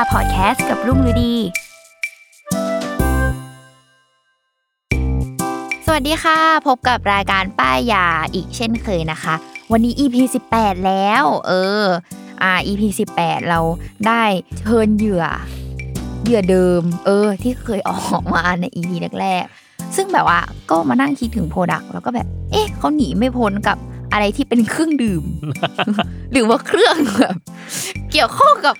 าพอดแคสต์กับรุ่งฤดี สวัสดีค่ะ พบกับรายการป้ายยาอีกเช่นเคยนะคะ วันนี้ EP 18 แล้ว เออ อ่า EP 18 เราได้เชิญเหยื่อ เหยื่อเดิม เออ ที่เคยออกมาใน EP แรกๆ ซึ่งแบบว่าก็มานั่งคิดถึง product แล้วก็แบบ เอ๊ะเขาหนีไม่พ้นกับอะไรที่เป็นเครื่องดื่ม หรือว่าเครื่องแบบเกี่ยวข้องกับ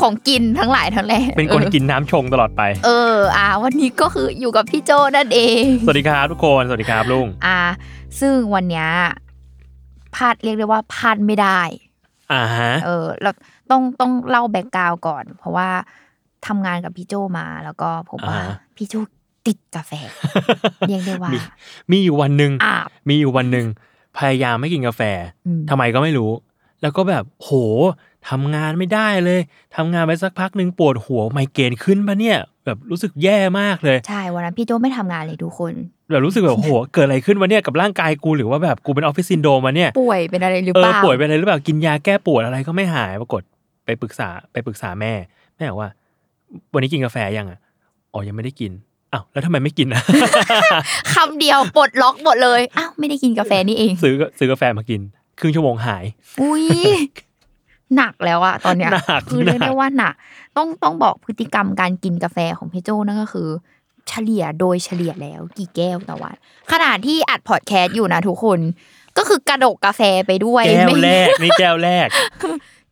ของกินทั้งหลายทั้งแหล่เป็นคนออกินน้ำชงตลอดไป เออ อ่า วันนี้ก็คืออยู่กับพี่โจนั่นเอง สวัสดีครับทุกคน สวัสดีครับลุง อ่า ซึ่งวันเนี้ยพลาดเรียกได้ว่าพลาดไม่ได้ อ่าฮะ เออ เราต้องต้องเล่า background ก่อน เพราะว่าทำงานกับพี่โจมา แล้วก็พบว่าอ่าฮะพี่โจติดกาแฟเรียกได้ว่า มีมีอยู่วันหนึ่งอาบมีอยู่วันหนึ่งพยายามไม่กินกาแฟอืมทำไมก็ไม่รู้ แล้วก็แบบโห ทำงานไม่ได้เลยทำงานไปสักพักหนึ่งปวดหัวไมเกรนขึ้นปะเนี่ย แบบรู้สึกแย่มากเลย ใช่ วันนั้นพี่โจไม่ทำงานเลยทุกคน แบบรู้สึกแบบโหเกิดอะไรขึ้นวะเนี่ยกับร่างกายกูหรือว่าแบบกูเป็นออฟฟิศซินโดรมมาเนี่ย ป่วยเป็นอะไรหรือเอเปอล่าป่วยเป็นอะไรหรือเปล่า กินยาแก้ปวดอะไรก็ไม่หายปรากฏไปปรึกษาไปปรึกษาแม่ แม่บอกว่า วันนี้กินกาแฟยังอะอ๋อยังไม่ได้กินอ้าวแล้วทำไมไม่กินอะคำเดียวปลดล็อกหมดเลยอ้าวไม่ได้กินกาแฟนี่เอง ซื้อซื้อกาแฟมากิน ครึ่งชั่วโมงหาย อุ้ย หนักแล้วอะตอนเนี้ยหนักคือเรียกหนัได้กว่าหนัก ต้องต้องบอกพฤติกรรมการกินกาแฟของพี่โจนั่นก็คือ เฉลี่ยโดยเฉลี่ยแล้วกี่แก้วต่อวันขณะที่อัดพอดแคสต์อยู่นะทุกคน ก็คือกระดกกาแฟไปด้วยแก้วไม่แรกนี่แก้วแรก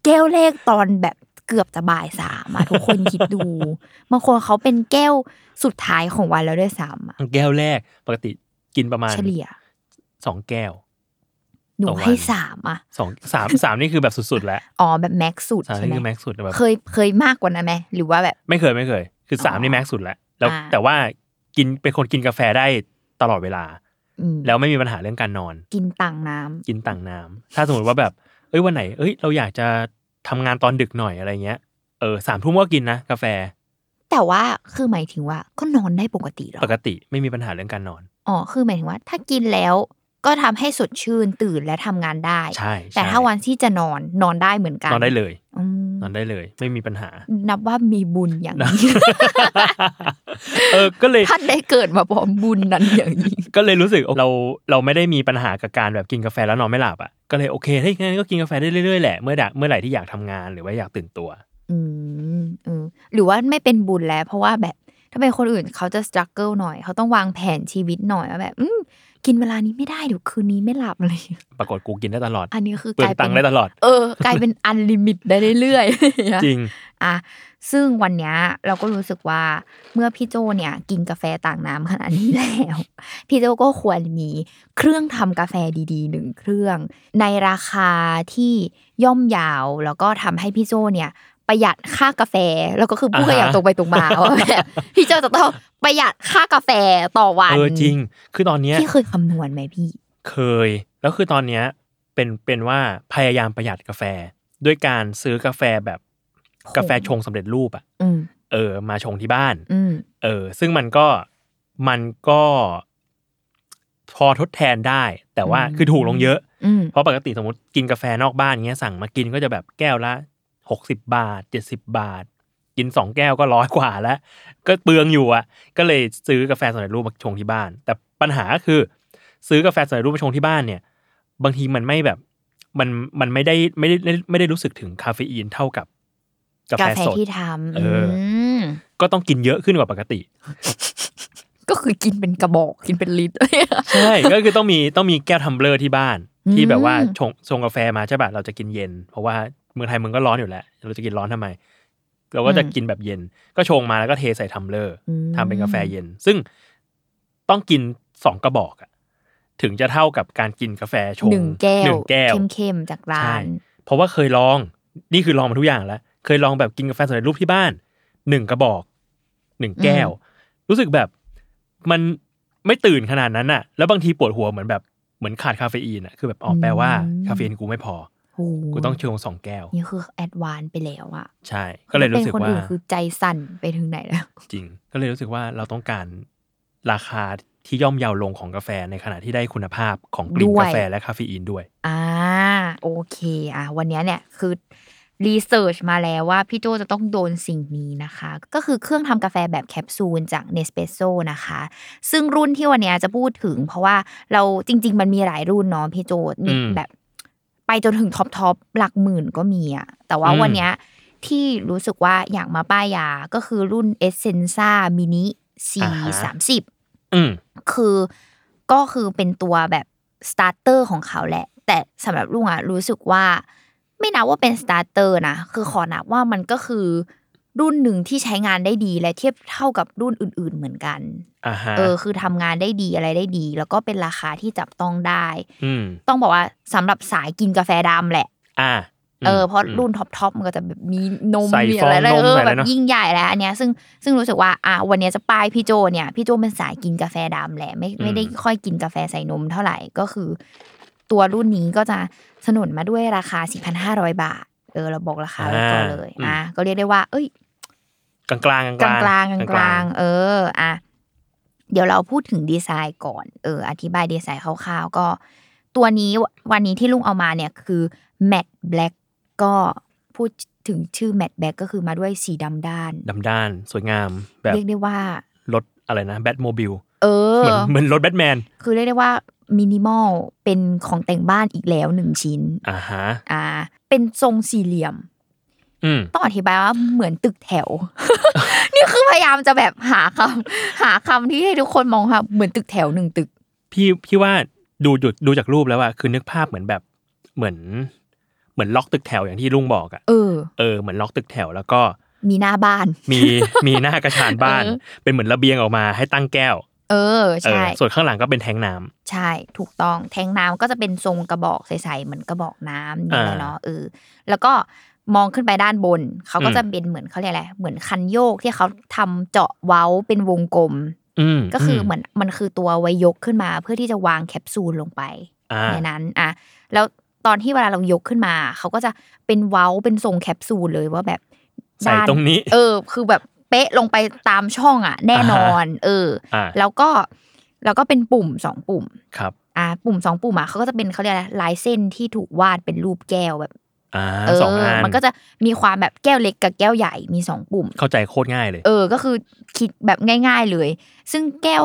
แก้วแรกตอนแบบเกือบจะบ่ายสามอะทุกคนคิดดูบางคนเขาเป็นแก้วสุดท้ายของวันแล้วด้วยซ้ำอะแก้วแรกปกติกินประมาณ เฉลี่ยสองแก้ว หนูต่อวันให้สามอะสองสามสามนี่คือแบบสุดๆแล้วอ๋อแบบแม็กซ์สุดสามใช่นี่ไหมคือแม็กซ์สุดแบบเคยเคยมากกว่านั้นไหมหรือว่าแบบ ไม่เคยไม่เคย คือสามอ๋อนี่แม็กซ์สุดแล้วแล้วอ่าแต่ว่ากินเป็นคนกินกาแฟได้ตลอดเวลาอืมแล้วไม่มีปัญหาเรื่องการนอน กินต่างน้ำกินต่างน้ำถ้าสมมติว่าแบบ เอ้ยวันไหน เอ้ย เราอยากจะทำงานตอนดึกหน่อยอะไรเงี้ยเออสามทุ่มก็กินนะกาแฟ แต่ว่าคือหมายถึงว่าก็นอนได้ปกติเหรอปกติไม่มีปัญหาเรื่องการนอนอ๋อคือหมายถึงว่า ถ้ากินแล้ว ก็ทำให้สดชื่นตื่นและทำงานได้ ใช่ แต่ใช่ถ้าวันที่จะนอนนอนได้เหมือนกัน นอนได้เลยอืมนอนได้เลย ไม่มีปัญหา นับว่ามีบุญอย่างนะนี้เออก็เลยท่านได้เกิดมาพร้อมบุญนั้นอย่างนี้ ก็เลยรู้สึกเราเราไม่ได้มีปัญหากับการแบบกินกาแฟแล้วนอนไม่หลับอะก็เลยโอเคถ้าอย่างนั้นก็กินกาแฟได้เรื่อยๆแหละเมื่อใดเมื่อไหร่ที่อยากทำงานหรือว่าอยากตื่นตัว อืมอืมหรือว่าไม่เป็นบุญแล้ว เพราะว่าแบบถ้าเป็นคนอื่นเขาจะส t รั g เกิลหน่อย เขาต้องวางแผนชีวิตหน่อยว่าแบบ อืม กินเวลานี้ไม่ได้เดี๋ยวคืนนี้ไม่หลับอะไรอย่างเงี้ยปรากฏกูกินได้ตลอด อันนี้คือกเปลือลางยตัเป็งนค์ได้ตลอด เออกลายเป็นอันลิมิตได้เรื่อยๆจริงอะซึ่งวันเนี้ยเราก็รู้สึกว่าเมื่อพี่โจเนี่ยกินกาแฟต่างน้ำขนาดนี้แล้ว พี่โจก็ควรมีเครื่องทำกาแฟดีๆหนึ่งเครื่อง ในราคาที่ย่อมยาวแล้วก็ทำให้พี่โจเนี่ย ประหยัดค่ากาแฟ แล้วก็คือพูดกันอย่างอ่าฮะตรงไปตรงมาว่าแบบพี่โจจะต้องประหยัดค่ากาแฟต่อวันเออจริง คือตอนเนี้ยพี่เคยคำนวณไหมพี่ เคย แล้วคือตอนเนี้ยเป็นเป็นว่าพยายามประหยัดกาแฟ ด้วยการซื้อกาแฟแบบโหกาแฟชงสำเร็จรูปอะอืมเออ มาชงที่บ้านอืมเออ ซึ่งมันก็มันก็พอทดแทนได้ แต่ว่าอืมคือถูกลงเยอะอืมเพราะปกติสมมติกินกาแฟนอกบ้านเงี้ยสั่งมากินก็จะแบบแก้วละ หกสิบาทเจ็ดสิบาท กินสองแก้วก็ร้อยกว่าแล้ว ก็เปลืองอยู่อะ ก็เลยซื้อกาแฟสำเร็จรูปมาชงที่บ้าน แต่ปัญหาก็คือ ซื้อกาแฟสำเร็จรูปมาชงที่บ้านเนี่ย บางทีมันไม่แบบมันมันไม่ได้ไม่ได้ไม่ได้รู้สึกถึงคาเฟอีนเท่ากับกาแฟกาแฟสดที่ทำเอออืมก็ต้องกินเยอะขึ้นกว่าปกติ ก็คือกินเป็นกระบอกกินเป็นลิตรใช่ก็คือต้องมีต้องมีแก้วทัมเบลอร์ที่บ้านอืมที่แบบว่าชงชงกาแฟมาใช่ป่ะเราจะกินเย็น เพราะว่า เมืองไทยมึงก็ร้อนอยู่แล้วเราจะกินร้อนทำไม เราก็จะกินแบบเย็น ก็ชงมาแล้วก็เทใส่ทัมเบลอร์อืมทำเป็นกาแฟเย็น ซึ่งต้องกินสองกระบอกอะถึงจะเท่ากับการกินกาแฟชงหนึ่งแก้วหนึ่งแก้วเข้มๆจากร้านใช่เพราะว่าเคยลองนี่คือลองมาทุกอย่างแล้ว เคยลองแบบกินกาแฟสำเร็จรูปที่บ้านหนึ่งกระบอกหนึ่งแก้ว รู้สึกแบบมันไม่ตื่นขนาดนั้นน่ะแล้วบางทีปวดหัวเหมือนแบบเหมือนขาดคาเฟอีนอะคือแบบอ๋อแปลว่าอืมคาเฟอีนกูไม่พอโอ้โห กูต้องชงสองแก้ว นี่คือ advance ไปแล้วอะใช่ ก็เลยเป็นคนรู้สึกว่าอื่นคือใจสั่นไปถึงไหนแล้ว จริง ก็เลยรู้สึกว่าเราต้องการราคาที่ย่อมเยาวลงของกาแฟในขณะที่ได้คุณภาพของกลิ่นด้วยกาแฟและคาเฟอีนด้วย อ่า โอเค อะ วันเนี้ยเนี่ยคือ research มาแล้วว่าพี่โจจะต้องโดนสิ่งนี้นะคะ ก็คือเครื่องทำกาแฟแบบแคปซูลจาก Nespresso นะคะ ซึ่งรุ่นที่วันเนี้ยจะพูดถึง เพราะว่าเราจริง ๆ มันมีหลายรุ่นเนาะพี่โจมีอืมแบบ ไปจนถึงท็อป top หลักหมื่นก็มีอะแต่ว่าอืมวันเนี้ยที่รู้สึกว่าอยากมาป้ายยาก็คือรุ่น Essenza Mini C สามสิบอืมคือก็คือเป็นตัวแบบ starter ของเขาแหละ แต่สำหรับลุงอะรู้สึกว่า ไม่นับว่าเป็น starter นะ คือขอนับว่ามันก็คือ รุ่นหนึ่งที่ใช้งานได้ดีและเทียบเท่ากับรุ่นอื่น ๆเหมือนกันอ่าฮะเออ คือทำงานได้ดีอะไรได้ดี แล้วก็เป็นราคาที่จับต้องได้อืมต้องบอกว่าสำหรับสายกินกาแฟดำแหละ อ่าเออเพราะรุ่น top top มันก็จะแบบมีนมใส่มีอะไรฟองนมเออใส่อะไรแบบเนอะยิ่งใหญ่แล้วอันเนี้ยซึ่งซึ่งรู้สึกว่าอะวันเนี้ยจะป้ายพี่โจเนี่ยพี่โจเป็นสายกินกาแฟดำแหละไม่ไม่ได้ค่อยกินกาแฟใส่นมเท่าไหร่ก็คือ ตัวรุ่นนี้ก็จะสนนมาด้วยราคา 4,500 บาท เออเราบอกราคาไว้ก่อนเลยอะก็เรียกได้ว่า เอ้ย กลางกลางกลางกลางกลางกลางๆเอออะเดี๋ยวเราพูดถึงดีไซน์ก่อนเออ อธิบายดีไซน์คร่าวๆก็ ตัวนี้วันนี้ที่ลุงเอามาเนี่ยคือ matte black ก็พูดถึงชื่อ matte black ก็คือมาด้วยสีดำด้านดำด้าน สวยงามแบบเรียกได้ว่ารถอะไรนะแบทโมบิลเออเหมือนเหมือนรถแบทแมนคือเรียกได้ว่ามินิมอลเป็นของแต่งบ้านอีกแล้วหนึ่งชิ้นอ่าฮะอ่าเป็นทรงสี่เหลี่ยมอืม ต้องอธิบายว่าเหมือนตึกแถว นี่คือพยายามจะแบบหาคำหาคำที่ให้ทุกคนมองค่ะเหมือนตึกแถวหนึ่งตึก พี่พี่ว่าดูจุดดูจากรูปแล้วอะคือนึกภาพเหมือนแบบเหมือน เหมือนล็อกตึกแถวอย่างที่ลุงบอกอะเออเออเหมือนล็อกตึกแถวแล้วก็ มีหน้าบ้าน มีมีหน้ากระชานบ้านเออเป็นเหมือนระเบียงออกมาให้ตั้งแก้วเออเออใช่ส่วนข้างหลังก็เป็นแทงน้ำใช่ถูกต้องแทงน้ำก็จะเป็นทรงกระบอกใสๆเหมือนกระบอกน้ำนี่แหละอ่าเนาะเออแล้วก็ มองขึ้นไปด้านบน เขาก็อืมจะเป็นเหมือนเขาเรียกอะไรเหมือนคันโยกที่เขาทำเจาะเว้าเป็นวงกลมอืมก็คือเหมือนมันคือตัวไว้ยกขึ้นมา เพื่อที่จะวางแคปซูลลงไปอ่าในนั้นอะแล้วตอนที่เวลาเรายกขึ้นมา เขาก็จะเป็นเว้าเป็นทรงแคปซูลเลยว่าแบบใส่ด้านตรงนี้ เออ คือแบบเป๊ะลงไปตามช่องอะ แน่นอน เอออ่าแล้วก็แล้วก็เป็นปุ่มสองปุ่มครับ อ่า ปุ่มสองปุ่มอะเขาก็จะเป็นเขาเรียกอะไรลายเส้นที่ถูกวาดเป็นรูปแก้วแบบอ่า เออสองอันมันก็จะมีความแบบแก้วเล็กกับแก้วใหญ่มีสองปุ่ม เข้าใจโคตรง่ายเลย เออ ก็คือคิดแบบง่าย ๆเลย ซึ่งแก้ว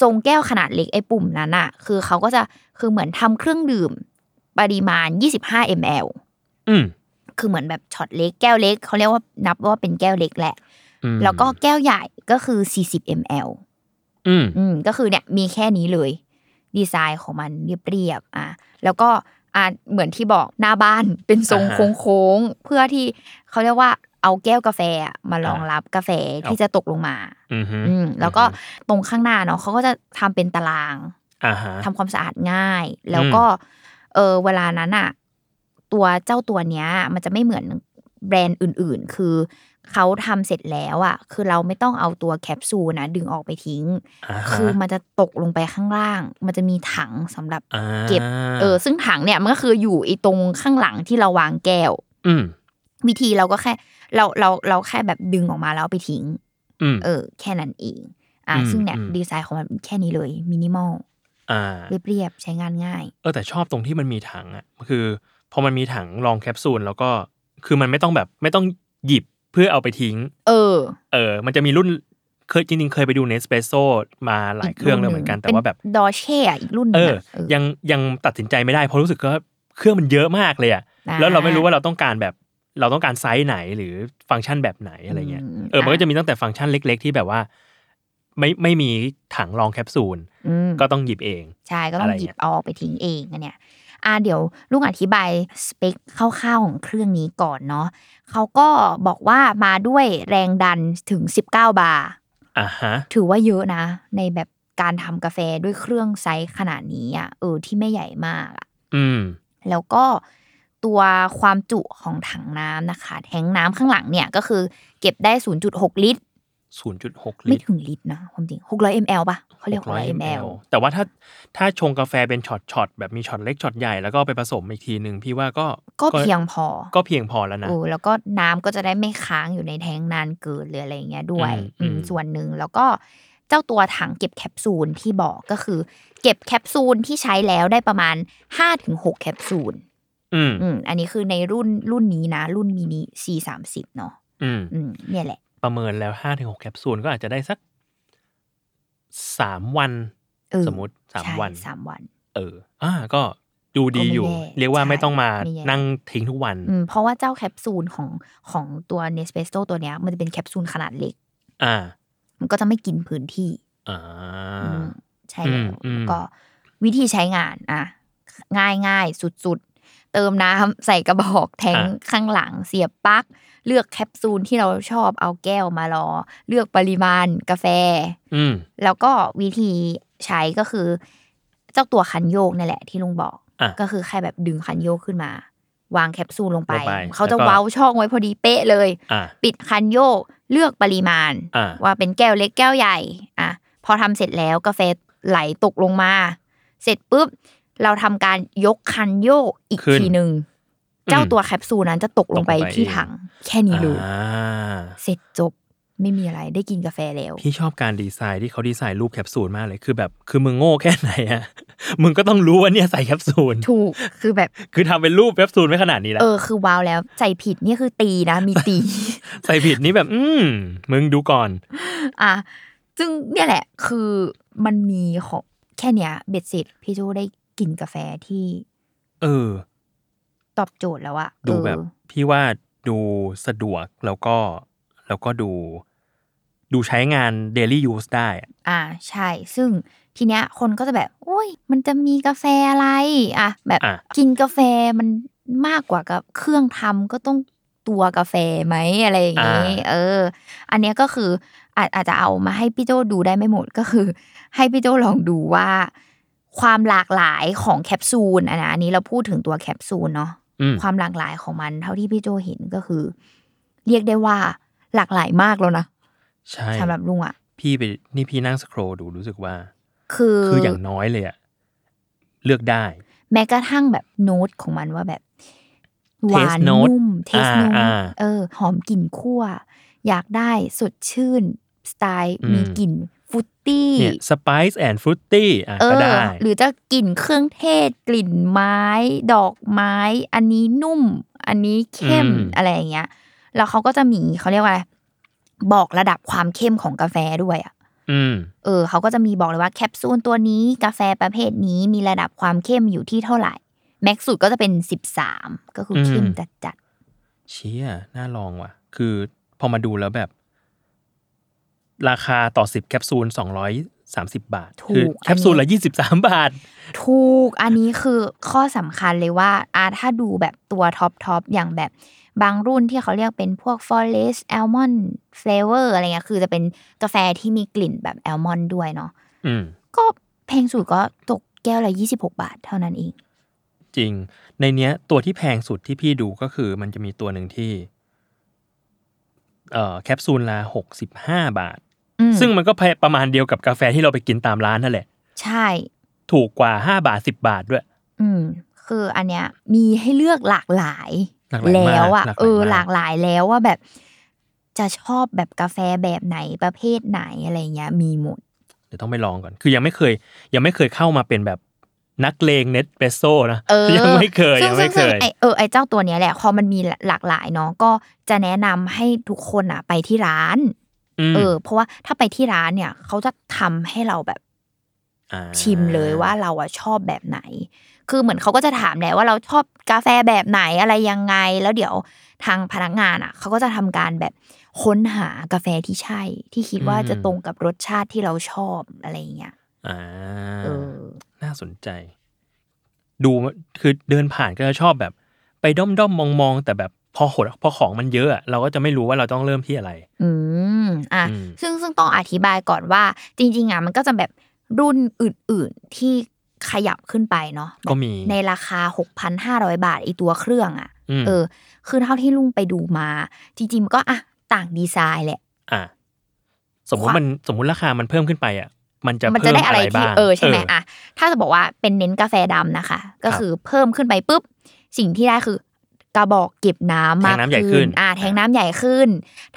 ทรงแก้วขนาดเล็กไอ้ปุ่มนั้นอะคือเขาก็จะคือเหมือนทำเครื่องดื่ม ปริมาณ 25 ml อืมคือเหมือนแบบช็อตเล็กแก้วเล็กเขาเรียกว่านับว่าเป็นแก้วเล็กแหละอืมแล้วก็แก้วใหญ่ก็คือ 40 ml อืมอืมก็คือเนี่ยมีแค่นี้เลย ดีไซน์ของมันเรียบๆอะแล้วก็ อะเหมือนที่บอกหน้าบ้านเป็นทรงอ่าฮะโค้งๆเพื่อที่เขาเรียกว่าเอาแก้วกาแฟอะมารองรับกาแฟที่จะตกลงมา อืมฮึอืมแล้วก็ตรงข้างหน้าเนาะเขาก็จะทำเป็นตารางอ่าฮะทำความสะอาดง่าย แล้วก็ เออเวลานั้นอะ ตัวเจ้าตัวเนี้ย มันจะไม่เหมือนแบรนด์อื่น ๆ คือ เขาทำเสร็จแล้วอะ คือเราไม่ต้องเอาตัวแคปซูลนะดึงออกไปทิ้งาฮะคือมันจะตกลงไปข้างล่าง มันจะมีถังสำหรับอ่าเก็บ เออ ซึ่งถังเนี่ยมันก็คืออยู่ไอีตรงข้างหลังที่เราวางแก้ว อืมวิธีเราก็แค่ เราเราเราแค่แบบดึงออกมาแล้วเอาไปทิ้งอืมเออ แค่นั้นเอง อะอืมซึ่งเนี่ยอืมดีไซน์ของมันแค่นี้เลยมินิมอลอ่าเรียบๆใช้งานง่าย เออแต่ชอบตรงที่มันมีถังอะคือพอมันมีถังรองแคปซูลแล้วก็คือมันไม่ต้องแบบไม่ต้องหยิบ เพื่อเอาไปทิ้ง เออ เออ มันจะมีรุ่นเคยจริงๆเคยไปดูเนสเปโซมาหลายเครื่องเลยเหมือนกัน แต่ว่าแบบดอเช่อีกรุ่นหเอนึ่งออะเออ ยังยังตัดสินใจไม่ได้เพราะรู้สึกว่าเครื่องมันเยอะมากเลยอะอ่าแล้วเราไม่รู้ว่าเราต้องการแบบเราต้องการไซส์ไหนหรือฟังก์ชันแบบไหนอะไรเงี้ยอืมเออมันก็อะจะมีตั้งแต่ฟังก์ชันเล็ก ๆ ที่แบบว่า ไม่ไม่มีถังรองแคปซูลอืมก็ต้องหยิบเอง ใช่ก็ต้องหยิบเงี้ยเอาออกไปทิ้งเองอันเนี่ย อ่าเดี๋ยวลุงอธิบายสเปคคร่าวๆของเครื่องนี้ก่อนเนาะเขาก็บอกว่ามาด้วยแรงดันถึง 19 บาร์อ่าฮะถือว่าเยอะนะ ในแบบการทำกาแฟด้วยเครื่องไซส์ขนาดนี้อะเออที่ไม่ใหญ่มากอะอืมแล้วก็ตัวความจุของถังน้ำนะคะ แทงน้ำข้างหลังเนี่ยก็คือเก็บได้ 0.6 ลิตร ศูนย์จุดหกไม่ลิตรถึงลิตรนะความจริง600 ml ป่ะเขาเรียก600 ml แต่ว่าถ้าถ้าชงกาแฟเป็นช็อตช็อตแบบมีช็อตเล็กช็อตใหญ่แล้วก็เอาไปผสมอีกทีหนึ่งพี่ว่าก็ก็เพียงพอ ก็เพียงพอแล้วนะโอ้แล้วก็น้ำก็จะได้ไม่ค้างอยู่ในแทงนานเกินหรืออะไรอย่างเงี้ยด้วยอืมอืมอืมส่วนหนึ่งแล้วก็เจ้าตัวถังเก็บแคปซูลที่บอกก็คือ เก็บแคปซูลที่ใช้แล้วได้ประมาณ5-6แคปซูลอืมอืมอันนี้คือในรุ่นรุ่นนี้นะ รุ่นมินิ C30 เนาะอืมอืมเนี่ยแหละ ประเมินแล้วห้าถึงหกแคปซูลก็อาจจะได้สักสามวัน เออสมมติสามวันใช่ สามวัน เออ อ่า ก็ดูดีอยู่ ก็ไม่แย่เรียกว่าใช่ไม่ต้องมาไม่แย่ นั่งทิ้งทุกวัน อืมเพราะว่าเจ้าแคปซูลของของตัวเนสเป s โ o ตัวเนี้ย มันจะเป็นแคปซูลขนาดเล็ก อ่า มันก็จะไม่กินพื้นที่อ่า อืมใช่อืแล้มวอืม แล้วก็วิธีใช้งานอะง่ายง่ายสุดๆ เติมน้ำใส่กระบอกแทงข้างหลังเสียบปลั๊กเลือกแคปซูลที่เราชอบเอาแก้วมารอ เลือกปริมาณกาแฟ อืมแล้วก็วิธีใช้ก็คือ เจ้าตัวคันโยกนี่แหละที่ลุงบอกอะก็คือแค่แบบดึงคันโยกขึ้นมา วางแคปซูลลงไปลงไปเขาจะแล้วก็เว้าช่องไว้พอดีเป๊ะเลยอ่าปิดคันโยกเลือกปริมาณอ่าว่าเป็นแก้วเล็กแก้วใหญ่ อะ พอทำเสร็จแล้วกาแฟไหลตกลงมา เสร็จปุ๊บ เราทำการยกคันโยกอีกขึ้นทีหนึ่งอืมเจ้าตัวแคปซูลนั้นจะตกลงไปตกลงไปที่ถัง แค่นี้เลยอ่าเสร็จจบไม่มีอะไรได้กินกาแฟแล้ว พี่ชอบการดีไซน์ที่เขาดีไซน์รูปแคปซูลมากเลยคือแบบคือมึงโง่แค่ไหนอะมึงก็ต้องรู้ว่าเนี่ยใส่แคปซูลถูกคือแบบ คือทำเป็นรูปแคปซูลไว้ขนาดนี้แล้วเออคือว้าวแล้วใจผิดนี่คือตีนะ มีตี ใส่ผิดนี่แบบ อืมมึงดูก่อน อะซึ่งเนี่ยแหละ คือมันมีของแค่เนี้ยเบ็ดเสร็จพี่โจได้ กินกาแฟที่ เออ ตอบโจทย์แล้วอะดูแบบเออพี่ว่าดูสะดวกแล้วก็แล้วก็ดู ดูใช้งาน daily use ได้อะอ่าใช่ ซึ่งทีเนี้ย คนก็จะแบบ โอ้ย มันจะมีกาแฟอะไร อะ แบบอะกินกาแฟมันมากกว่ากับเครื่องทำก็ต้องตัวกาแฟไหมอะไรอย่างงี้ เออ อันเนี้ยก็คืออาจอาจจะเอามาให้พี่โจดูได้ไม่หมดก็คือ ให้พี่โจลองดูว่า ความหลากหลายของแคปซูลอันนะอันนี้เราพูดถึงตัวแคปซูลเนาะอืมความหลากหลายของมัน เท่าที่พี่โจเห็นก็คือ เรียกได้ว่าหลากหลายมากแล้วนะใช่สำหรับลุงอะพี่ไปนี่พี่นั่ง scroll ดูรู้สึกว่า คือคืออย่างน้อยเลยอะเลือกได้ แม้กระทั่งแบบโน้ตของมันว่าแบบหวาน taste note นุ่ม taste อ่าโน้ตอ่าเออ หอมกลิ่นคั่ว อยากได้สดชื่น สไตล์อืมมีกลิ่น fruity เนี่ย spice and fruity อะเออก็ได้ หรือจะกลิ่นเครื่องเทศ กลิ่นไม้ ดอกไม้ อันนี้นุ่ม อันนี้เข้มอืมอะไรอย่างเงี้ย แล้วเขาก็จะมีเขาเรียกว่าอะไรบอกระดับความเข้มของกาแฟด้วยอะอืมเออเขาก็จะมีบอกเลยว่าแคปซูลตัวนี้กาแฟประเภทนี้มีระดับความเข้มอยู่ที่เท่าไหร่แม็กซ์สุดก็จะเป็นสิบสามก็คือเข้มอืมจัดจัดเชี่ยน่าลองว่ะ คือพอมาดูแล้วแบบ ราคาต่อสิบแคปซูลสองร้อยสามสิบบาทถูคือกแคปซูลละยี่สิบสามบาทๆถูก อันนี้คือข้อสำคัญเลยว่าอาถ้าดูแบบตัว top top อย่างแบบบางรุ่นที่เขาเรียกเป็นพวก forest almond flavor อะไรเงี้ยคือจะเป็นกาแฟที่มีกลิ่นแบบแอลมอนด์ด้วยเนาะอืมก็แพงสุดก็ตกแก้วละยี่สิบหกบาทเท่านั้นเอง จริง ในเนี้ยตัวที่แพงสุดที่พี่ดูก็คือมันจะมีตัวหนึ่งที่ เอ่อแคปซูลละหกสิบห้าบาทอืม ซึ่งมันก็แพงประมาณเดียวกับกาแฟที่เราไปกินตามร้านนั่นแหละ ใช่ ถูกกว่าห้าบาทสิบบาทด้วย อืม คืออันเนี้ยมีให้เลือกหลากหลายหลากหลายมากแล้วอะหลากหลายเออมากหลากหลายแล้วว่าแบบ จะชอบแบบกาแฟแบบไหนประเภทไหนอะไรเงี้ย มีหมดเดี๋ยวต้องไปลองก่อน คือยังไม่เคย ยังไม่เคยเข้ามาเป็นแบบนักเลงเนสเปรสโซนะเออยังไม่เคยซึ่ยังไม่เคซึ่ยไอเออไอเจ้าตัวเนี้ยแหละพอมันมีหลากหลายเนาะก็จะแนะนำให้ทุกคนอะไปที่ร้านม เออ เพราะว่าถ้าไปที่ร้านเนี่ย เขาจะทำให้เราแบบาชิมเลยว่าเราอะชอบแบบไหน คือเหมือนเขาก็จะถามแหละว่าเราชอบกาแฟแบบไหนอะไรยังไง แล้วเดี๋ยวทางพนักงานอะเขาก็จะทำการแบบค้นหากาแฟที่ใช่ ที่คิดว่าจะตรงกับรสชาติที่เราชอบอะไรอย่างเงี้ยอ่าเออน่าสนใจ ดูคือเดินผ่านก็จะชอบแบบ ไปด้อมด้อมมองมองๆแต่แบบ พอหดพอของมันเยอะอะเราก็จะไม่รู้ว่าเราต้องเริ่มที่อะไร อืมอะอืมซึ่งซึ่งต้องอธิบายก่อนว่า จริง ๆอะมันก็จะแบบรุ่นอื่น ๆที่ขยับขึ้นไปเนาะก็มีในราคา 6,500 บาทไอีตัวเครื่องอะอืมเออ คือเท่าที่ลุงไปดูมา จริงๆมันก็อะต่างดีไซน์แหละ อะสมมุติมันสมมุติราคามันเพิ่มขึ้นไปอะมันจะมันเพิ่จะมได้อะอะไรไรที่บ้างเออใช่ไหมอะถ้าจะบอกว่าเป็นเน้นกาแฟดำนะคะ ก็คือเพิ่มขึ้นไปปุ๊บ สิ่งที่ได้คือ กระบอกเก็บน้ำแทมางกน้ำใหญ่ขึ้ขึ้นนอ่าแทงน้ำใหญ่ขึ้น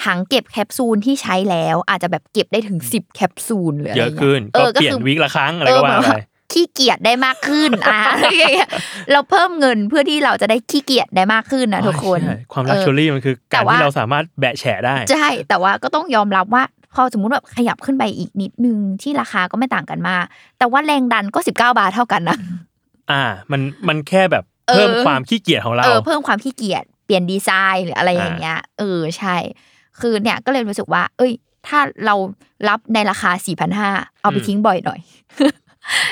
ถังเก็บแคปซูลที่ใช้แล้ว อาจจะแบบเก็บได้ถึงสิบแคปซูลหรืออะไรเยอะงี้ขึ้นเอก็อเปลี่ยนคือวีคละครั้งอะไรเออก็เหมืว่าอนไปว่าขี้เกียจได้มากขึ้นอ่าอะไรอย่างเงี้ยเราเพิ่มเงินเพื่อที่เราจะได้ขี้เกียจได้มากขึ้นนะทุกคนใช่ความเอลักอชัวรี่มันคือแต่การว่าที่เราสามารถแบะแฉะได้ใช่แต่ว่าก็ต้องยอมรับว่าพอสมมุติแบบขยับขึ้นไปอีกนิดนึงที่ราคาก็ไม่ต่างกันมากแต่ว่าแรงดันก็ 19 บาทเท่ากันนะอ่า มันมันแค่แบบ เออเพิ่มความขี้เกียจของเราเออเพิ่มความขี้เกียจเปลี่ยนดีไซน์หรืออะไรอย่างเงี้ย เออใช่ คือเนี่ยก็เลยรู้สึกว่า เอ้ย ถ้าเรารับในราคา4,500เอาไปอืมทิ้งบ่อยหน่อย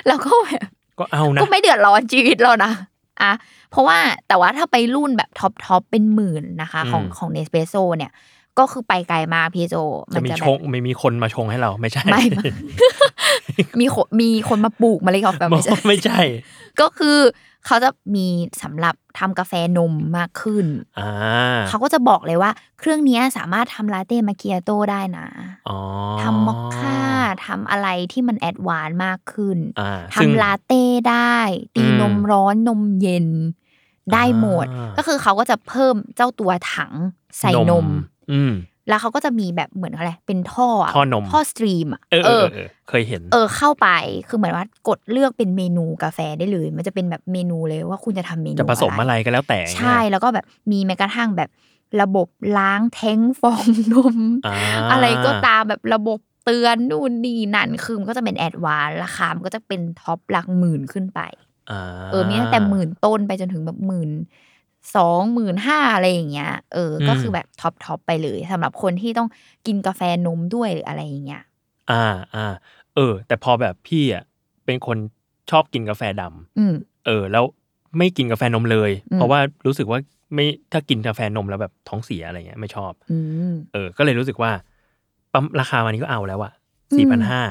แล้วก็แบบก็เอานะก็ไม่เดือดร้อนชีวิตเรานะอะเพราะว่าแต่ว่าถ้าไปรุ่นแบบ top top เป็นหมื่นนะคะ ของของ Nespresso เนี่ยก็คือไปไกลมากพี่โจจะมีแบบชงไม่มีคนมาชงให้เราไม่ใช่ไม่ไม่มีคนมีคนมาปลูกเมล็ดกาแฟไม่ใช่ไม่ใช่ ก็คือ เขาจะมีสำหรับทำกาแฟนมมากขึ้นอ่าเขาก็จะบอกเลยว่า เครื่องเนี้ยสามารถทำลาเต้มาเกียโต้ได้นะอ๋อทำมอคค่าทำอะไรที่มัน advance มากขึ้นอ่าซึ่งทำลาเต้ได้ ตีอืมนมร้อนนมเย็นได้หมดอ่าก็คือเขาก็จะเพิ่มเจ้าตัวถังใส่นมอืม แล้วเขาก็จะมีแบบเหมือนอะไร เป็นท่ออะท่อนมท่อ steam อะเออเออเออเคยเห็น เออเข้าไปคือเหมือนว่ากดเลือกเป็นเมนูกาแฟได้เลย มันจะเป็นแบบเมนูเลยว่าคุณจะทำเมนูจะผสมอะไรก็แล้วแต่ ใช่แล้วก็แบบมีแม้กระทั่งแบบระบบล้างแท้งฟองนมอ่าอะไรก็ตามแบบระบบเตือนนู่นนี่นั่นคือมันก็จะเป็น advance ราคามันก็จะเป็น top หลักหมื่นขึ้นไปอ่าเออมีตั้งแต่หมื่นต้นไปจนถึงแบบหมื่น สองหมื่นห้าอะไรอย่างเงี้ย เออ ก็คือแบบ top top ไปเลยสำหรับคนที่ต้องกินกาแฟนมด้วยหรืออะไรอย่างเงี้ย อ่าอ่าเออ แต่พอแบบพี่อะเป็นคนชอบกินกาแฟดำอืมเออ แล้วไม่กินกาแฟนมเลยอืมเพราะว่ารู้สึกว่าไม่ถ้ากินกาแฟนมแล้วแบบท้องเสียอะไรเงี้ยไม่ชอบอืมเออ ก็เลยรู้สึกว่าปั๊มราคาวันนี้ก็เอาแล้วอะอืสี่พันห้า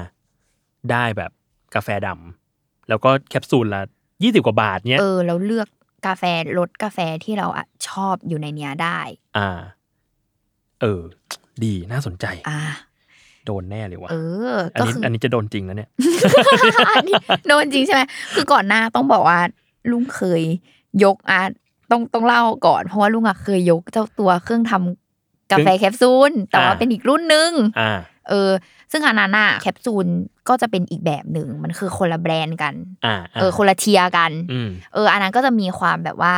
ได้แบบกาแฟดำแล้วก็แคปซูลละยี่สิบกว่าบาทเนี้ยเออเราเลือก กาแฟรสกาแฟที่เราอะชอบอยู่ในเนี้ยได้ อ่า เออ ดีน่าสนใจ อ่า โดนแน่เลยว่ะเอออันก็นี้คืออันนี้จะโดนจริงแล้วเนี่ยอันนี้โดนจริงใช่ไหมคือก่อนหน้าต้องบอกว่า ลุงเคยยกอะต้องต้องเล่าก่อน เพราะว่าลุงอะเคยยกเจ้าตัวเครื่องทำกาแฟแคปซูลแต่ว่าอ่าเป็นอีกรุ่นนึงอ่า เออ ซึ่งอันนั้นอะแคปซูลก็จะเป็นอีกแบบหนึ่งมันคือคนละแบรนด์กันอ่าเออ คนละ tier กันอืมเออ อันนั้นก็จะมีความแบบว่า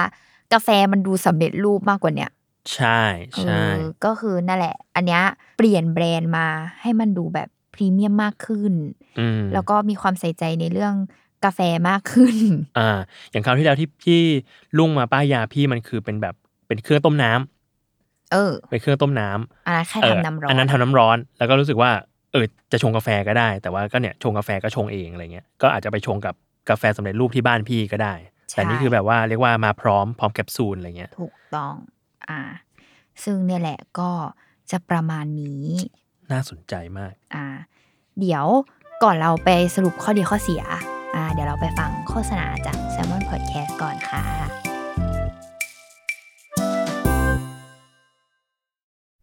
กาแฟมันดูสำเร็จรูปมากกว่าเนี้ยใช่ใช่เออก็คือนั่นแหละ อันเนี้ยเปลี่ยนแบรนด์มาให้มันดูแบบพรีเมียมมากขึ้นอืมแล้วก็มีความใส่ใจในเรื่องกาแฟมากขึ้น อ่า อย่างคราวที่แล้วที่พี่ลุงมาป้ายยาพี่มันคือเป็นแบบเป็นเครื่องต้มน้ำ เออเป็นเครื่องต้มน้ำอันนั้นแค่เออทำน้ำร้อนอันนั้นทำน้ำร้อน แล้วก็รู้สึกว่าเออจะชงกาแฟก็ได้ แต่ว่าก็เนี่ยชงกาแฟก็ชงเองอะไรเงี้ยก็อาจจะไปชงกับกาแฟสำเร็จรูปที่บ้านพี่ก็ได้ แต่นี่คือแบบว่าเรียกว่ามาพร้อมพร้อมแคปซูลอะไรเงี้ยถูกต้องอ่าซึ่งเนี่ยแหละก็จะประมาณนี้ น่าสนใจมากอ่าเดี๋ยวก่อนเราไปสรุปข้อดีข้อเสียอ่าเดี๋ยวเราไปฟังโฆษณาจาก Salmon Podcast ก่อนค่ะ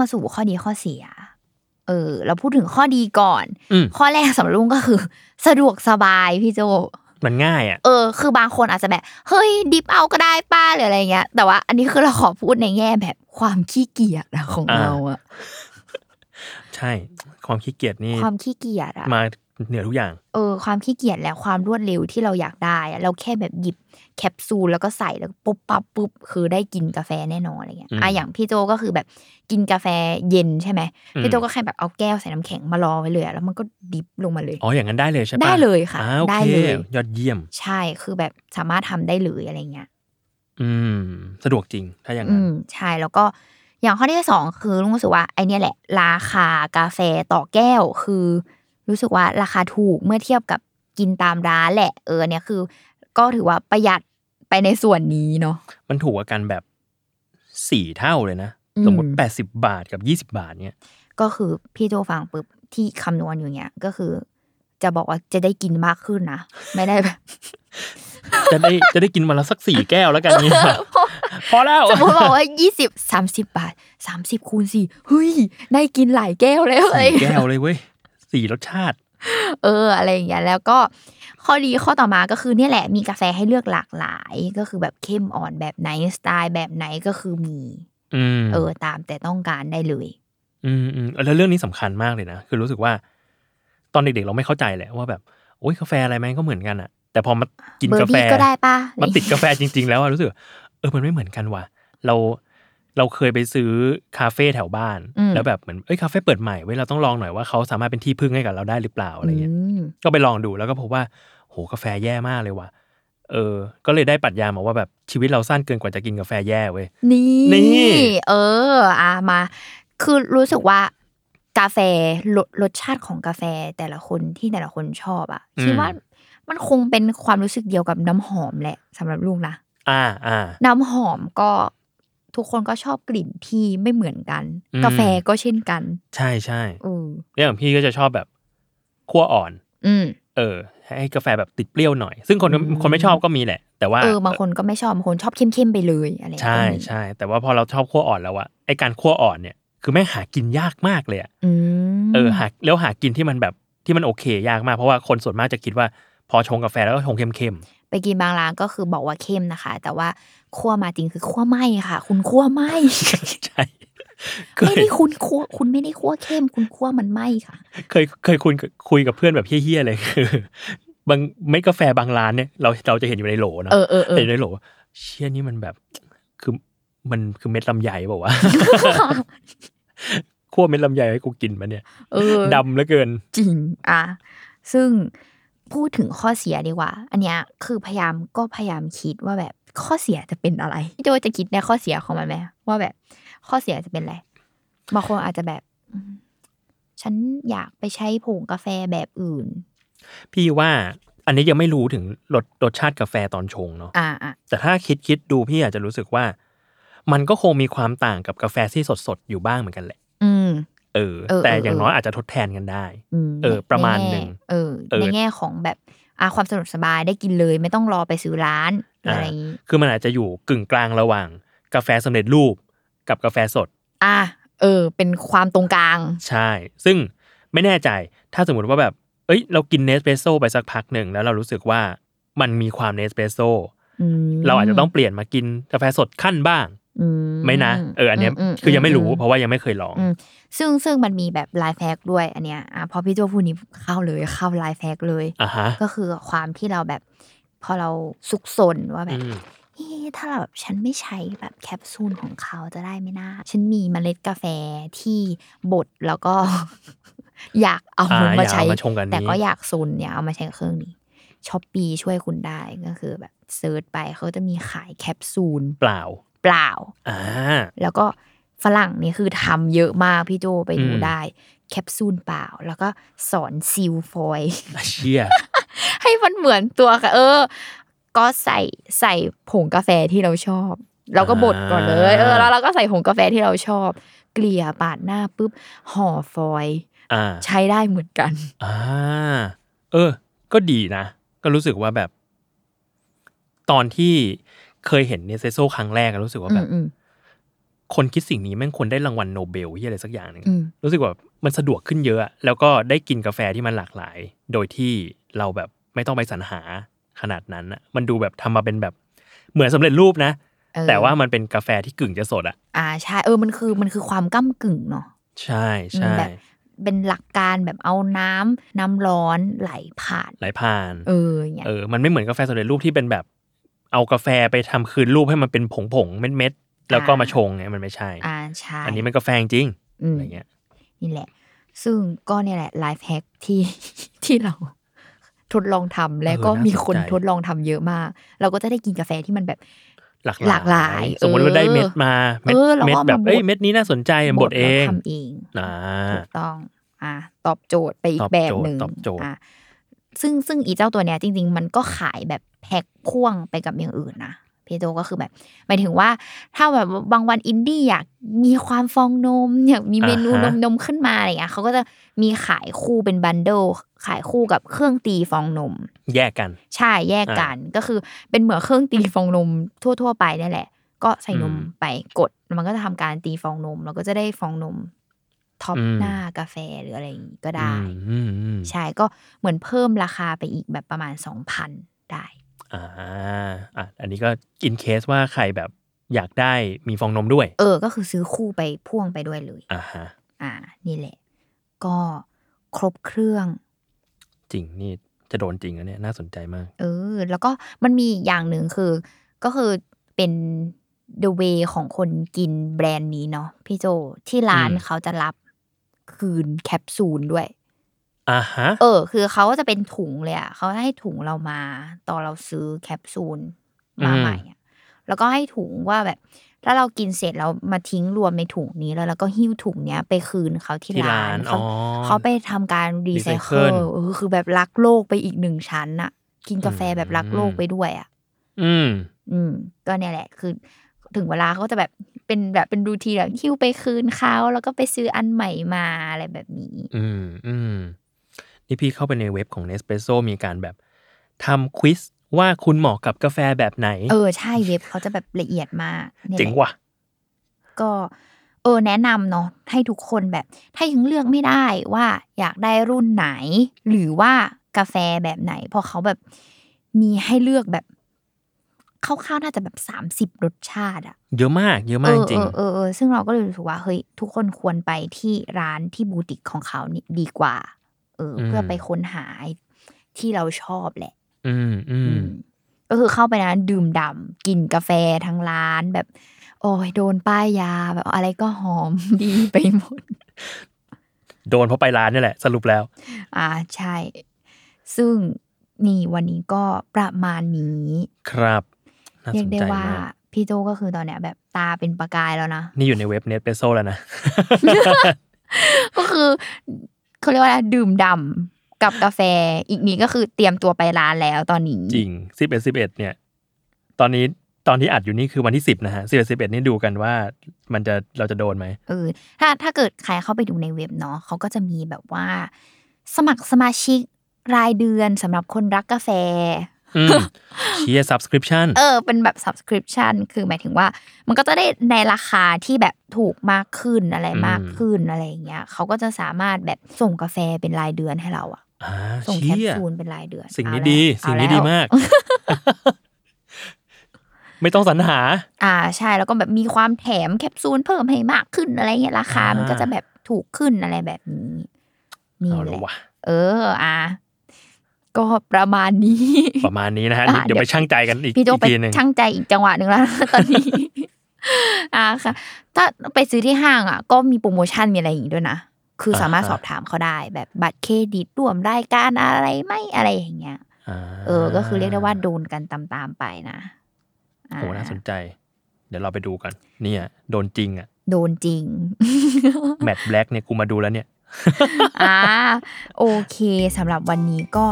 มาสู่ข้อดีข้อเสีย เออ เราพูดถึงข้อดีก่อนอืมข้อแรกสำหรับลุงก็คือ สะดวกสบายพี่โจมันง่ายอะ เออ คือบางคนอาจจะแบบ เฮ้ย ดิฟเอาก็ได้ป้าหรืออะไรเงี้ย แต่ว่าอันนี้คือเราขอพูดในแง่แบบความขี้เกียจอะของอ่าเราอะใช่ ความขี้เกียจนี่ ความขี้เกียจอะมาเหนือทุกอย่าง เออ ความขี้เกียจและความรวดเร็วที่เราอยากได้อะเราแค่แบบหยิบ แคปซูลแล้วก็ใส่แล้วปุ๊บปั๊บปุ๊บคือได้กินกาแฟแน่นอนอะไรเงี้ยอืมอะอย่างพี่โจก็คือแบบกินกาแฟเย็นใช่ไหมอืมพี่โจก็แค่แบบเอาแก้วใส่น้ำแข็งมารอไว้เลยอะแล้วมันก็ดิฟลงมาเลยอ๋ออย่างนั้นได้เลยใช่ปะได้เลยค่ะอ่าโอได้เคเลยยอดเยี่ยม ใช่คือแบบสามารถทำได้เลยอะไรเงี้ยอืม สะดวกจริงถ้าอย่างอืนั้นมใช่แล้วก็อย่างข้อที่สองคือลุงรู้สึกว่าไอเนี้ยแหละ ราคากาแฟต่อแก้วคือ รู้สึกว่าราคาถูกเมื่อเทียบกับกินตามร้านแหละเออเนี่ยคือ ก็ถือว่าประหยัดไปในส่วนนี้เนาะมันถูกกว่ากันแบบสี่เท่าเลยนะอืมสมมติแปดสิบาทกับยี่สิบาทเนี้ยก็คือพี่โจฟังปุ๊บที่คำนวณอยู่เนี้ยก็คือ จะบอกว่าจะได้กินมากขึ้นนะไม่ได้แบบจะได้จะได้กินวันละสักสี่แก้วแล้วกันเนี่ยพอแล้วสมมติบอกว่ายี่สิบสามสิบบาทสามสิบคูณสี่เฮ้ยได้กินหลายแก้วแล้วอะไรสี่แก้วเลยเว้ยสี่รสชาติ เออ อะไรอย่างเงี้ยแล้วก็ข้อดีข้อต่อมาก็คือเนี่ยแหละมีกาแฟให้เลือกหลากหลาย ก็คือแบบเข้มอ่อนแบบไหนสไตล์แบบไหนก็คือมีอืมเออ ตามแต่ต้องการได้เลย อืมอืมแล้วเรื่องนี้สำคัญมากเลยนะคือรู้สึกว่า ตอนเด็กๆเราไม่เข้าใจแหละว่าแบบโอ้ยกาแฟอะไรแม่งก็เหมือนกันอะแต่พอมากินเบอร์กาแฟบี้ก็ได้ปะมาติดกาแฟจริง ๆ แล้วอะรู้สึกว่าเออมันไม่เหมือนกันว่ะเรา เราเคยไปซื้อคาเฟ่แถวบ้าน แล้วแบบเหมือนเอ้ยคาเฟ่เปิดใหม่เว้ยเราต้องลองหน่อยว่าเขาสามารถเป็นที่พึ่งให้กับเราได้หรือเปล่าอะไรเงี้ยมก็ไปลองดูแล้วก็พบว่าโหกาแฟแย่มากเลยว่ะเออ ก็เลยได้ปรัชญามาว่าแบบชีวิตเราสั้นเกินกว่าจะกินกาแฟแย่เว้ยนี่นี่เอออะมา คือรู้สึกว่ากาแฟรสรสชาติของกาแฟแต่ละคนที่แต่ละคนชอบอะคิดว่ามันคงเป็นความรู้สึกเดียวกับน้ำหอมแหละสำหรับลูกนะอ่าอ่าน้ำหอมก็ ทุกคนก็ชอบกลิ่นที่ไม่เหมือนกันอืมกาแฟก็เช่นกัน ใช่ใช่อืมอย่างพี่ก็จะชอบแบบขั้วอ่อน อืมเออ ให้กาแฟแบบติดเปรี้ยวหน่อย ซึ่งคนก็อืมคนไม่ชอบก็มีแหละ แต่ว่าเออบางคนก็ไม่ชอบบางคนชอบเข้มๆไปเลยอะไรใช่ก็มีใช่แต่ว่าพอเราชอบขั้วอ่อนแล้วอะไอการขั้วอ่อนเนี่ยคือแม่งหากินยากมากเลยอะอืมเออหาแล้วหากินที่มันแบบที่มันโอเค ยากมากเพราะว่าคนส่วนมากจะคิดว่า พอชงกาแฟแล้วก็ชงเข้มไปกินบางร้านก็คือบอกว่าเข้มนะคะ แต่ว่าคั่วมาจริงคือคั่วไหมค่ะ คุณคั่วไหมๆใช่เคไม่ยได้คุณคั่วคุณไม่ได้คั่วเข้ม คุณคั่วมันไหมค่ะ เคยเคยคุยกับคุยกับเพื่อนแบบเฮี้ยๆเลยคือบางเม็ดกาแฟบางร้านเนี่ยเราเราจะเห็นอยู่ในโหลนะเออเออเออเห็นในโหล เชี่ยนี่มันแบบคือมันคือเม็ดลำไยบอกว่าวะคั่วเม็ดลำไยให้กูกินมาเนี่ยเออดำเหลือเกิน จริง อะซึ่ง พูดถึงข้อเสียดีกว่า อันเนี้ยคือพยายามก็พยายามคิดว่าแบบข้อเสียจะเป็นอะไรพี่โจจะคิดในข้อเสียของมันไหมว่าแบบ ข้อเสียจะเป็นอะไรบางคนอาจจะแบบอืมฉันอยากไปใช้ผงกาแฟแบบอื่น พี่ว่า อันนี้ยังไม่รู้ถึงรสรสชาติกาแฟตอนชงเนาะอ่าอะแต่ถ้าคิดคิดดูพี่อาจจะรู้สึกว่า มันก็คงมีความต่างกับกาแฟที่สดสดๆอยู่บ้างเหมือนกันแหละอืม เออเออ แต่เอออย่างเออน้อยอาจจะทดแทนกันได้อืมเออ ประมาณใแง่หนึ่งเออเออในแง่ของแบบอ่าความสะดวกสบายได้กินเลย ไม่ต้องรอไปซื้อร้านหรืออะไรอย่างนี้คือมันอาจจะอยู่กึ่งกลางระหว่าง กาแฟสำเร็จรูปกับกาแฟสด อะเออ เป็นความตรงกลาง ใช่ ซึ่งไม่แน่ใจถ้าสมมติว่าแบบ เอ้ย เรากินเนสเปรสโซ่ไปสักพักหนึ่งแล้วเรารู้สึกว่ามันมีความเนสเปรสโซ่อืมเราอาจจะต้องเปลี่ยนมากินกาแฟสดขั้นบ้างอื ไหมนะเอออันเนี้ยคือยังไม่รู้อืเพราะว่ายังไม่เคยลองอืมซึ่งซึ่งมันมีแบบ life hack ด้วย อันเนี้ยอะพอพี่โจพูดนี้เข้าเลยเข้า life hack เลยอ่าฮะก็คือความที่เราแบบพอเราซุกซนว่าแบบอืมเฮ้ยถ้าเราแบบฉันไม่ใช้แบบแคปซูลของเขาจะได้ไหมนะฉันมีเมล็ดกาแฟที่บดแล้วก็ อยากเอาอ่ามาอยากใช้เอามาชงกับอันนี้แต่ก็อยากซนอยากเอามาใช้กับเครื่องนี้ Shopee ช่วยคุณได้ก็คือแบบ search ไปเขาจะมีขายแคปซูลเปล่า เปล่าอ่าแล้วก็ฝรั่งนี่คือทำเยอะมากพี่โจไปดูอืมได้ แคปซูลเปล่า แล้วก็สอนซีลฟอยล์อะเชี่ยให้มันเหมือนตัวค่ะ เออ ก็ใส่ใส่ผงกาแฟที่เราชอบ เราก็บดก่อนเลยเออแล้วเราก็ใส่ผงกาแฟที่เราชอบ เกลี่ยปาดหน้าปุ๊บห่อฟอยล์อ่าใช้ได้เหมือนกันอ่าเออ ก็ดีนะ ก็รู้สึกว่าแบบ ตอนที่ เคยเห็น Nespresso ครั้งแรกอะรู้สึกว่าอืแบมบอืมคนคิดสิ่งนี้แม่งควรได้รางวัลโนเบลที่อะไรสักอย่างหนึ่งอืมรู้สึกว่ามันสะดวกขึ้นเยอะอะ แล้วก็ได้กินกาแฟที่มันหลากหลาย โดยที่เราแบบไม่ต้องไปสรรหาขนาดนั้นอะมันดูแบบทำมาเป็นแบบเหมือนสำเร็จรูปนะเออแต่ว่ามันเป็นกาแฟที่กึ่งจะสดอะอ่าใช่เออมันคือมันคือความก้ากึ่งเนาะใช่ใช่แบบเป็นหลักการแบบเอาน้ำน้ำร้อนไหลผ่านไหลผ่าน เอออย่างเงี้ยเออ มันไม่เหมือนกาแฟสำเร็จรูปที่เป็นแบบ เอากาแฟไปทำคืนรูปให้มันเป็นผงผงๆเม็ดเม็ดๆแล้วก็มาชงไงมันไม่ใช่ อ่าใช่ อันนี้มันกาแฟจริงอืมอะไรเงี้ย นี่แหละ ซึ่งก็เนี่ยแหละไลฟ์แฮกที่ที่เราทดลองทำแล้วก็เออน่ามีคนสนใจทดลองทำเยอะมาก เราก็จะได้กินกาแฟที่มันแบบหลากหลากหลาย สมมติเออเราได้เม็ดมา เม็ดเออเราก็เม็ดแบบมาบดเอ้ยเม็ดนี้น่าสนใจบดเองแล้วทำเองอ่าถูกต้อง อ่า ตอบโจทย์ไปอีตกอบแบบโจทย์หนึ่งตอบโจทย์อ่า ซึ่งซึ่งอีเจ้าตัวเนี้ยจริง ๆ มันก็ขายแบบแพ็คพ่วงไปกับอย่างอื่นนะพี่โจก็คือแบบหมายถึงว่าถ้าแบบบางวันอินดี้อยากมีความฟองนมอยากมีเมนูนมนมขึ้นมาอะไรอย่างเงี้ยเขาก็จะมีขายคู่เป็น bundle ขายคู่กับเครื่องตีฟองนม แยกกัน ใช่แยกกันก็คือเป็นเหมือนเครื่องตีฟองนมทั่ว ๆ ไปนี่แหละ ก็ใส่นมอืมไปกดมันก็จะทำการตีฟองนม แล้วก็จะได้ฟองนม ท็อปอืมหน้ากาแฟหรืออะไรอย่างงี้ก็ได้อืมอืมอืมใช่ก็เหมือนเพิ่มราคาไปอีกแบบประมาณสองพันได้อ่าอะอันนี้ก็อินเคสว่าใครแบบอยากได้มีฟองนมด้วย เออ ก็คือซื้อคู่ไปพ่วงไปด้วยเลยอ่าฮะอ่า นี่แหละ ก็ครบเครื่อง จริงนี่จะโดนจริงนะเนี่ยน่าสนใจมาก เออ แล้วก็มันมีอีกอย่างหนึ่งคือ ก็คือเป็น the way ของคนกินแบรนด์นี้เนาะพี่โจที่ร้านอืมเขาจะรับ คืนแคปซูลด้วยอ่าฮะเออ คือเขาก็จะเป็นถุงเลยอะเขาให้ถุงเรามา ตอนเราซื้อแคปซูลมาอืมใหม่อะแล้วก็ให้ถุงว่าแบบ ถ้าเรากินเสร็จเรามาทิ้งรวมในถุงนี้แล้วเราก็หิ้วถุงเนี้ยไปคืนเขาที่ที่ร้าร้านนเขาอ๋อเขาไปทำการรีไซเคิล recycle เออคือแบบรักโลกไปอีกหนึ่งชั้นอะกินกาแฟแบบรักโลกไปด้วยอะอืม อืม ก็เนี่ยแหละ คือ ถึงเวลาเขาก็จะแบบเป็นแบบเป็นรูทีนแบบหิ้วไปคืนเขาแล้วก็ไปซื้ออันใหม่มาอะไรแบบนี้ อืมอืมนี่พี่เข้าไปในเว็บของ Nespresso มีการแบบทำควิสว่าคุณเหมาะกับกาแฟแบบไหน เออ ใช่เว็บเขาจะแบบละเอียดมากนี่ยแหละเจ๋งว่ะ ก็เออแนะนำเนาะให้ทุกคนแบบ ถ้ายังเลือกไม่ได้ว่าอยากได้รุ่นไหน หรือว่ากาแฟแบบไหนเพอเขาแบบมีให้เลือกแบบ คร่าวๆน่าจะแบบสามสิบรสชาติอะเยอะมากเยอะเอมากอจริงเออเออเออซึ่งเราก็เลยรู้สึกว่าเฮ้ยทุกคนควรไปที่ร้านที่บูติกของเขานี่ดีกว่า เออ เพื่อไปค้นหาที่เราชอบแหละ อืมอืมก็คือเข้าไปนะดื่มด่ำกินกาแฟทั้งร้านแบบ โอ้ยโดนป้ายยาแบบอะไรก็หอมดีไปหมด โดนเพราะไปร้านนี่แหละ สรุปแล้ว อ่าใช่ ซึ่งนี่วันนี้ก็ประมาณนี้ ครับน่า เรีสยกนได้ใจว่ามากพี่โจก็คือตอนเนี้ยแบบตาเป็นประกายแล้วนะ นี่อยู่ในเว็บ Nespresso แล้วนะ ก็คือเขาเรียกว่าอะไรดื่มด่ำกับกาแฟอีกนี้ก็คือเตรียมตัวไปร้านแล้วตอนนี้ จริงสิบเอ็ดสิบเอ็ดเนี่ย ตอนนี้ตอนที่อัดอยู่นี่คือวันที่สิบนะฮะสิบเอ็ดสิบเอ็ดนี่ดูกันว่ามันจะเราจะโดนไหมเออถ้าถ้าเกิดใครเข้าไปดูในเว็บเนาะเขาก็จะมีแบบว่า สมัครสมาชิกรายเดือนสำหรับคนรักกาแฟอืม เชียร์ subscription เออ เป็นแบบ subscription คือหมายถึงว่า มันก็จะได้ในราคาที่แบบถูกมากขึ้นอะไรอืมมากขึ้นอะไรอย่างเงี้ยเขาก็จะสามารถแบบส่งกาแฟเป็นรายเดือนให้เราอะอ่าส่งแคปเชียร์ซูลเป็นรายเดือน สิ่งนี้เอาแล้วดีเอาสิ่งนี้แล้วดีมาก ไม่ต้องสรรหา อ่าใช่แล้วก็แบบมีความแถมแคปซูลเพิ่มให้มากขึ้นอะไรเงี้ยราคาอ่ามัมันก็จะแบบถูกขึ้นอะไรแบบนี้นี่เอาแหละละวะเออ อะ ก็ประมาณนี้ ประมาณนี้นะฮะอะเดี๋ยวเดี๋ยวไปช่างใจกันอีกพี่โจอีกไปทีหนึ่งช่างใจอีกจังหวะหนึ่งแล้วตอนนี้อ่าค่ะ ถ้าไปซื้อที่ห้างอะ ก็มีโปรโมชั่นมีอะไรอย่างงี้ด้วยนะคือสามารถสอบถามเขาได้แบบบัตรเครดิตร่วมรายการอะไรไหม่อะไรอย่างเงี้ยาเออ ก็คือเรียกได้ว่าโดนกันตามๆไปนะอ่าโหน่าสนใจ เดี๋ยวเราไปดูกัน เนี่ยโดนจริงอะ โดนจริง แมทแบล็กเนี่ยกูมาดูแล้วเนี่ย อ่า โอเคสำหรับวันนี้ก็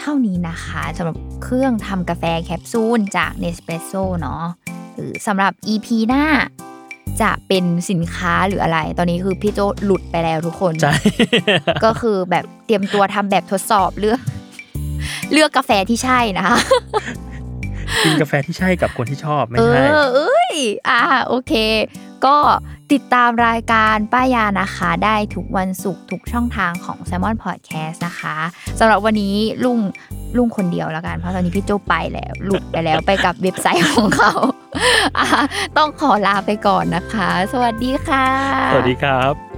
เท่านี้นะคะสำหรับเครื่องทำกาแฟแคปซูลจาก Nespresso เนาะหรือสำหรับ EP หน้า จะเป็นสินค้าหรืออะไร ตอนนี้คือพี่โจหลุดไปแล้วทุกคน ใช่ ก็คือแบบเตรียมตัวทำแบบทดสอบเลือก เลือกกาแฟที่ใช่นะคะ กินกาแฟที่ใช่กับคนที่ชอบไม่เอใช่ อเอ้ย อ่า โอเค ก็ติดตามรายการป้ายานะคะ ได้ทุกวันศุกร์ทุกช่องทางของ s ซ m o n Podcast นะคะสำหรับวันนี้ลุงลุงคนเดียวแล้วกัน เพราะตอนนี้พี่โจไปแล้วหลุดไปแล้วไปกับเว็บไซต์ของเขา ต้องขอลาไปก่อนนะคะ สวัสดีค่ะ สวัสดีครับ